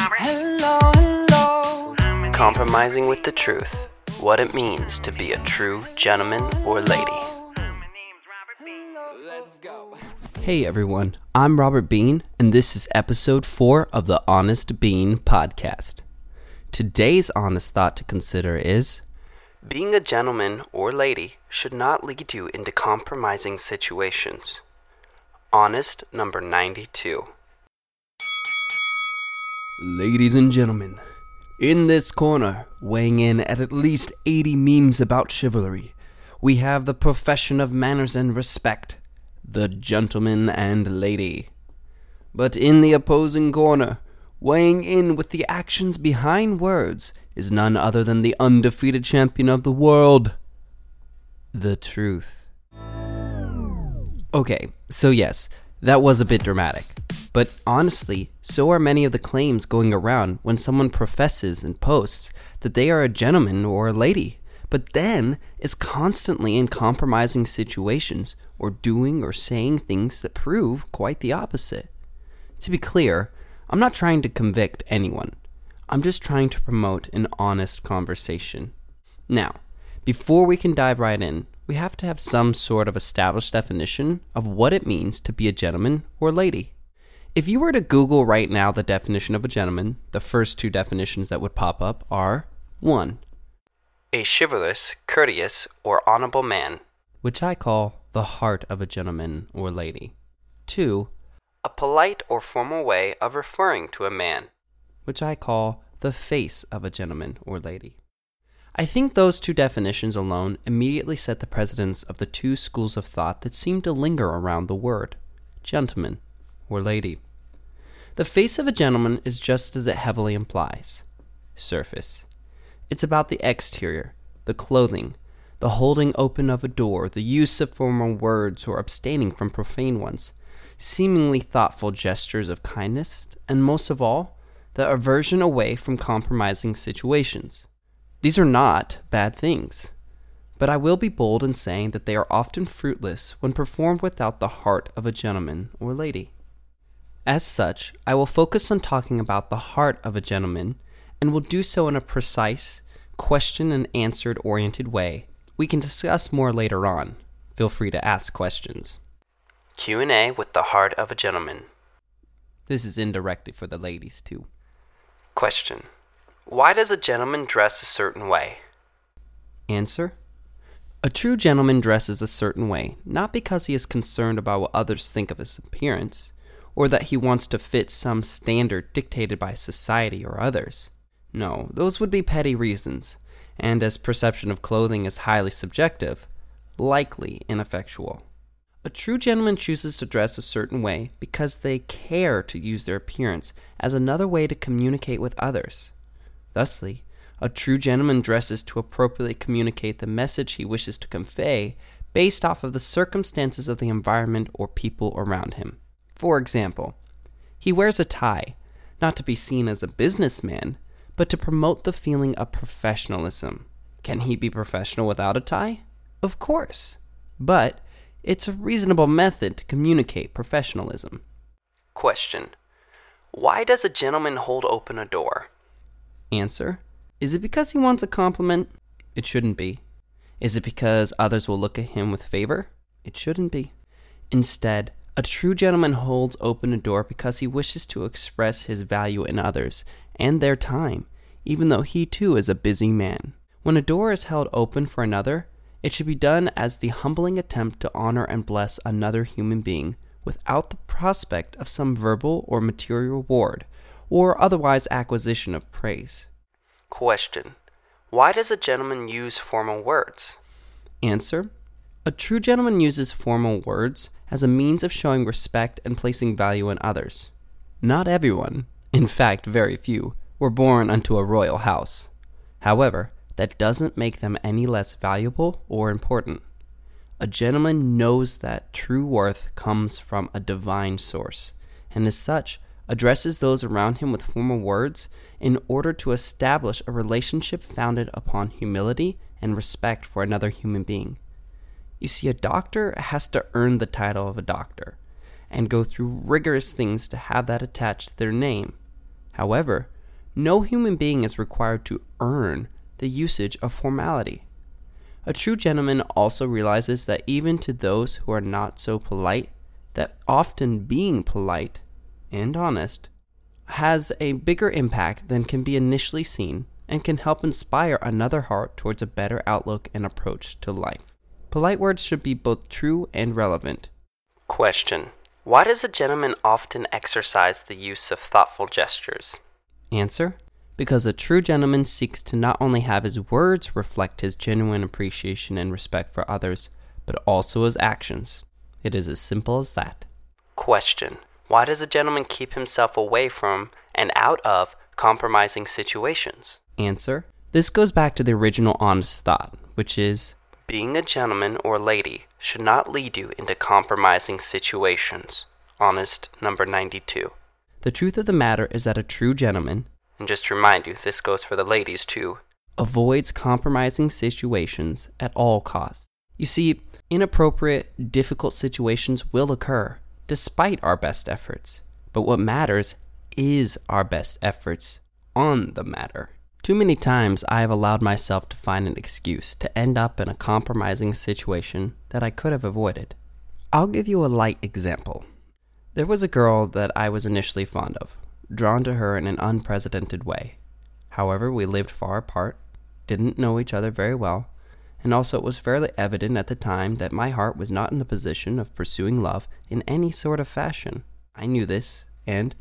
Hello, hello. Compromising with the truth. What it means to be a true gentleman or lady. Hey everyone, I'm Robert Biehn, and this is episode 4 of the Honest Biehn podcast. Today's honest thought to consider is Being a gentleman or lady should not lead you into compromising situations. Honest number 92. Ladies and gentlemen, in this corner, weighing in at at least 80 memes about chivalry, we have the profession of manners and respect, the gentleman and lady. But in the opposing corner, weighing in with the actions behind words, is none other than the undefeated champion of the world, the truth. Okay, so yes, that was a bit dramatic. But honestly, so are many of the claims going around when someone professes and posts that they are a gentleman or a lady, but then is constantly in compromising situations or doing or saying things that prove quite the opposite. To be clear, I'm not trying to convict anyone. I'm just trying to promote an honest conversation. Now, before we can dive right in, we have to have some sort of established definition of what it means to be a gentleman or lady. If you were to Google right now the definition of a gentleman, the first two definitions that would pop up are 1. A chivalrous, courteous, or honorable man, which I call the heart of a gentleman or lady. 2. A polite or formal way of referring to a man, which I call the face of a gentleman or lady. I think those two definitions alone immediately set the precedence of the two schools of thought that seem to linger around the word gentleman or lady. The face of a gentleman is just as it heavily implies surface. It's about the exterior, the clothing, the holding open of a door, the use of formal words or abstaining from profane ones, seemingly thoughtful gestures of kindness, and most of all, the aversion away from compromising situations. These are not bad things, but I will be bold in saying that they are often fruitless when performed without the heart of a gentleman or lady. As such, I will focus on talking about the heart of a gentleman and will do so in a precise, question and answered oriented way. We can discuss more later on. Feel free to ask questions. Q&A with the heart of a gentleman. This is indirectly for the ladies too. Question: Why does a gentleman dress a certain way? Answer: A true gentleman dresses a certain way not because he is concerned about what others think of his appearance or that he wants to fit some standard dictated by society or others. No, those would be petty reasons, and as perception of clothing is highly subjective, likely ineffectual. A true gentleman chooses to dress a certain way because they care to use their appearance as another way to communicate with others. Thusly, a true gentleman dresses to appropriately communicate the message he wishes to convey based off of the circumstances of the environment or people around him. For example, he wears a tie, not to be seen as a businessman, but to promote the feeling of professionalism. Can he be professional without a tie? Of course. But it's a reasonable method to communicate professionalism. Question Why does a gentleman hold open a door? Answer Is it because he wants a compliment? It shouldn't be. Is it because others will look at him with favor? It shouldn't be. Instead, a true gentleman holds open a door because he wishes to express his value in others and their time, even though he too is a busy man. When a door is held open for another, it should be done as the humbling attempt to honor and bless another human being without the prospect of some verbal or material reward or otherwise acquisition of praise. Question Why does a gentleman use formal words? Answer A true gentleman uses formal words as a means of showing respect and placing value in others. Not everyone, in fact, very few, were born unto a royal house. However, that doesn't make them any less valuable or important. A gentleman knows that true worth comes from a divine source, and as such, addresses those around him with formal words in order to establish a relationship founded upon humility and respect for another human being. You see, a doctor has to earn the title of a doctor and go through rigorous things to have that attached to their name. However, no human being is required to earn the usage of formality. A true gentleman also realizes that even to those who are not so polite, that often being polite and honest has a bigger impact than can be initially seen and can help inspire another heart towards a better outlook and approach to life. Polite words should be both true and relevant. Question Why does a gentleman often exercise the use of thoughtful gestures? Answer Because a true gentleman seeks to not only have his words reflect his genuine appreciation and respect for others, but also his actions. It is as simple as that. Question Why does a gentleman keep himself away from and out of compromising situations? Answer This goes back to the original honest thought, which is being a gentleman or lady should not lead you into compromising situations. Honest number 92. The truth of the matter is that a true gentleman, and just to remind you, this goes for the ladies too, avoids compromising situations at all costs. You see, inappropriate, difficult situations will occur despite our best efforts. But what matters is our best efforts on the matter. Too many times I have allowed myself to find an excuse to end up in a compromising situation that I could have avoided. I'll give you a light example. There was a girl that I was initially fond of, drawn to her in an unprecedented way. However, we lived far apart, didn't know each other very well, and also it was fairly evident at the time that my heart was not in the position of pursuing love in any sort of fashion. I knew this, and,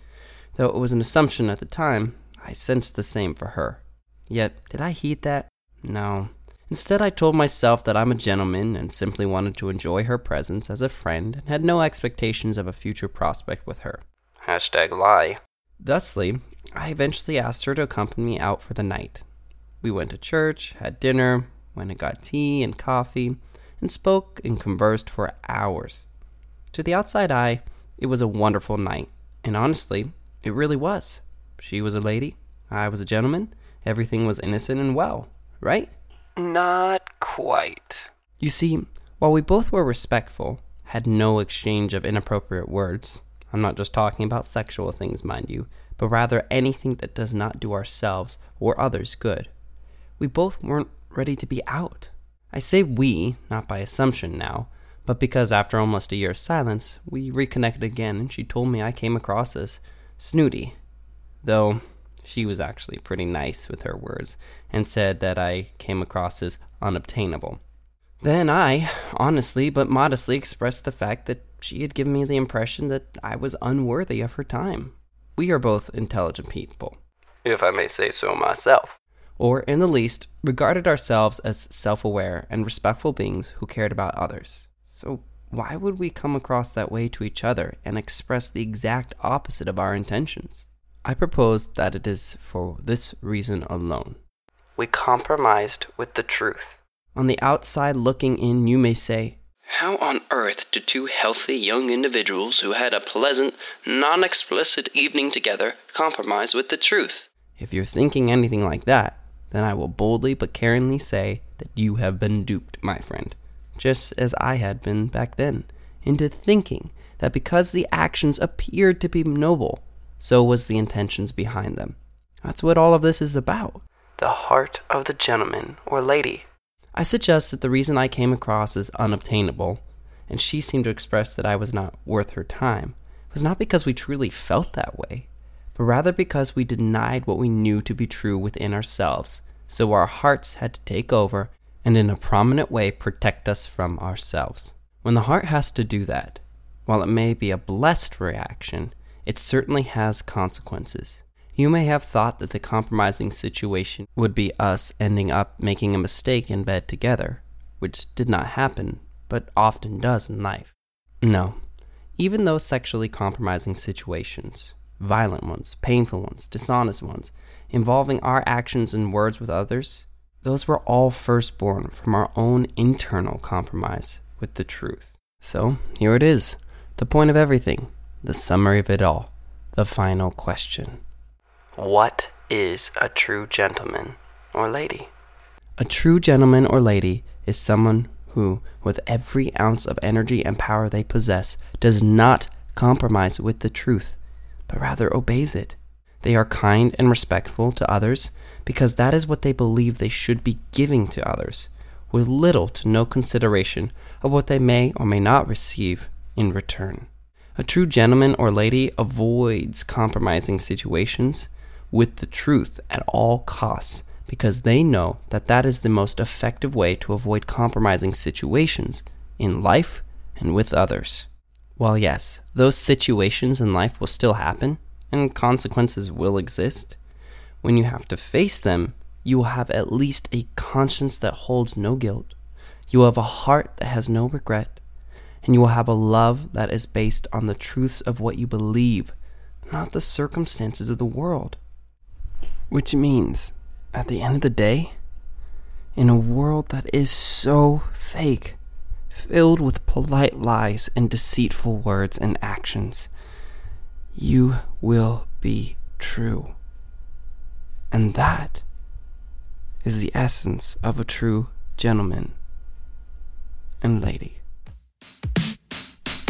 though it was an assumption at the time, I sensed the same for her. Yet, did I heed that? No. Instead, I told myself that I'm a gentleman and simply wanted to enjoy her presence as a friend and had no expectations of a future prospect with her. Hashtag lie. Thusly, I eventually asked her to accompany me out for the night. We went to church, had dinner, went and got tea and coffee, and spoke and conversed for hours. To the outside eye, it was a wonderful night, and honestly, it really was. She was a lady, I was a gentleman, everything was innocent and well, right? Not quite. You see, while we both were respectful, had no exchange of inappropriate words, I'm not just talking about sexual things, mind you, but rather anything that does not do ourselves or others good. We both weren't ready to be out. I say we, not by assumption now, but because after almost a year's silence, we reconnected again and she told me I came across as snooty. Though she was actually pretty nice with her words and said that I came across as unobtainable. Then I, honestly but modestly, expressed the fact that she had given me the impression that I was unworthy of her time. We are both intelligent people, if I may say so myself, or, in the least, regarded ourselves as self aware and respectful beings who cared about others. So, why would we come across that way to each other and express the exact opposite of our intentions? I propose that it is for this reason alone. We compromised with the truth. On the outside looking in, you may say, How on earth did two healthy young individuals who had a pleasant, non explicit evening together compromise with the truth? If you're thinking anything like that, then I will boldly but caringly say that you have been duped, my friend, just as I had been back then, into thinking that because the actions appeared to be noble, so was the intentions behind them. That's what all of this is about. The heart of the gentleman or lady. I suggest that the reason I came across as unobtainable, and she seemed to express that I was not worth her time, was not because we truly felt that way, but rather because we denied what we knew to be true within ourselves, so our hearts had to take over and in a prominent way protect us from ourselves. When the heart has to do that, while it may be a blessed reaction, it certainly has consequences. You may have thought that the compromising situation would be us ending up making a mistake in bed together, which did not happen, but often does in life. No, even those sexually compromising situations, violent ones, painful ones, dishonest ones, involving our actions and words with others, those were all first born from our own internal compromise with the truth. So, here it is the point of everything the summary of it all, the final question. What is a true gentleman or lady? A true gentleman or lady is someone who, with every ounce of energy and power they possess, does not compromise with the truth, but rather obeys it. They are kind and respectful to others because that is what they believe they should be giving to others, with little to no consideration of what they may or may not receive in return. A true gentleman or lady avoids compromising situations with the truth at all costs because they know that that is the most effective way to avoid compromising situations in life and with others. While, yes, those situations in life will still happen and consequences will exist, when you have to face them, you will have at least a conscience that holds no guilt. You will have a heart that has no regret. And you will have a love that is based on the truths of what you believe, not the circumstances of the world. Which means, at the end of the day, in a world that is so fake, filled with polite lies and deceitful words and actions, you will be true. And that is the essence of a true gentleman and lady.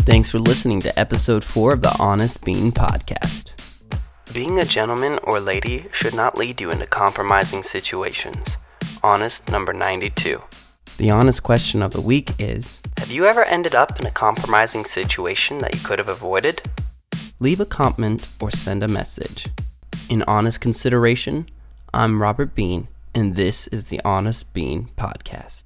Thanks for listening to episode 4 of the Honest Biehn Podcast. Being a gentleman or lady should not lead you into compromising situations. Honest number 92. The honest question of the week is Have you ever ended up in a compromising situation that you could have avoided? Leave a comment or send a message. In honest consideration, I'm Robert Biehn, and this is the Honest Biehn Podcast.